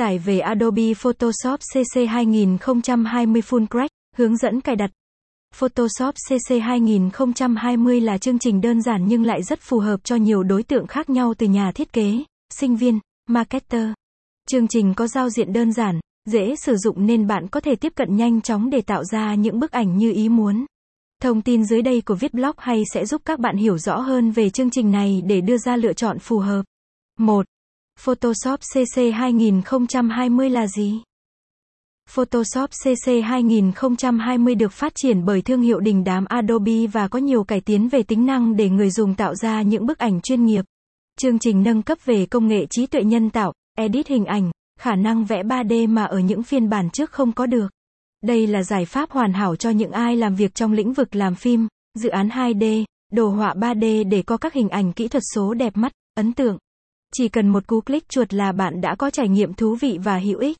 Tải về Adobe Photoshop CC 2020 Full Crack, hướng dẫn cài đặt. Photoshop CC 2020 là chương trình đơn giản nhưng lại rất phù hợp cho nhiều đối tượng khác nhau từ nhà thiết kế, sinh viên, marketer. Chương trình có giao diện đơn giản, dễ sử dụng nên bạn có thể tiếp cận nhanh chóng để tạo ra những bức ảnh như ý muốn. Thông tin dưới đây của viết blog hay sẽ giúp các bạn hiểu rõ hơn về chương trình này để đưa ra lựa chọn phù hợp. 1. Photoshop CC 2020 là gì? Photoshop CC 2020 được phát triển bởi thương hiệu đình đám Adobe và có nhiều cải tiến về tính năng để người dùng tạo ra những bức ảnh chuyên nghiệp. Chương trình nâng cấp về công nghệ trí tuệ nhân tạo, edit hình ảnh, khả năng vẽ 3D mà ở những phiên bản trước không có được. Đây là giải pháp hoàn hảo cho những ai làm việc trong lĩnh vực làm phim, dự án 2D, đồ họa 3D để có các hình ảnh kỹ thuật số đẹp mắt, ấn tượng. Chỉ cần một cú click chuột là bạn đã có trải nghiệm thú vị và hữu ích.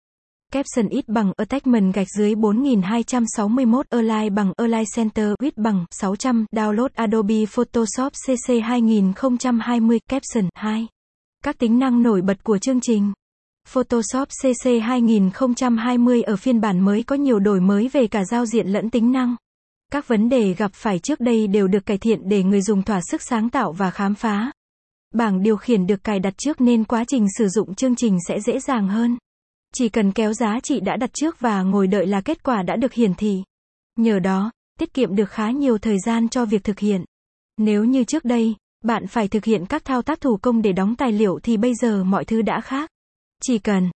Caption ít bằng attachment gạch dưới 4261 Align bằng Align Center width bằng 600 Download Adobe Photoshop CC 2020 Caption 2 Các tính năng nổi bật của chương trình Photoshop CC 2020 ở phiên bản mới có nhiều đổi mới về cả giao diện lẫn tính năng. Các vấn đề gặp phải trước đây đều được cải thiện để người dùng thỏa sức sáng tạo và khám phá. Bảng điều khiển được cài đặt trước nên quá trình sử dụng chương trình sẽ dễ dàng hơn. Chỉ cần kéo giá trị đã đặt trước và ngồi đợi là kết quả đã được hiển thị. Nhờ đó, tiết kiệm được khá nhiều thời gian cho việc thực hiện. Nếu như trước đây, bạn phải thực hiện các thao tác thủ công để đóng tài liệu thì bây giờ mọi thứ đã khác. Chỉ cần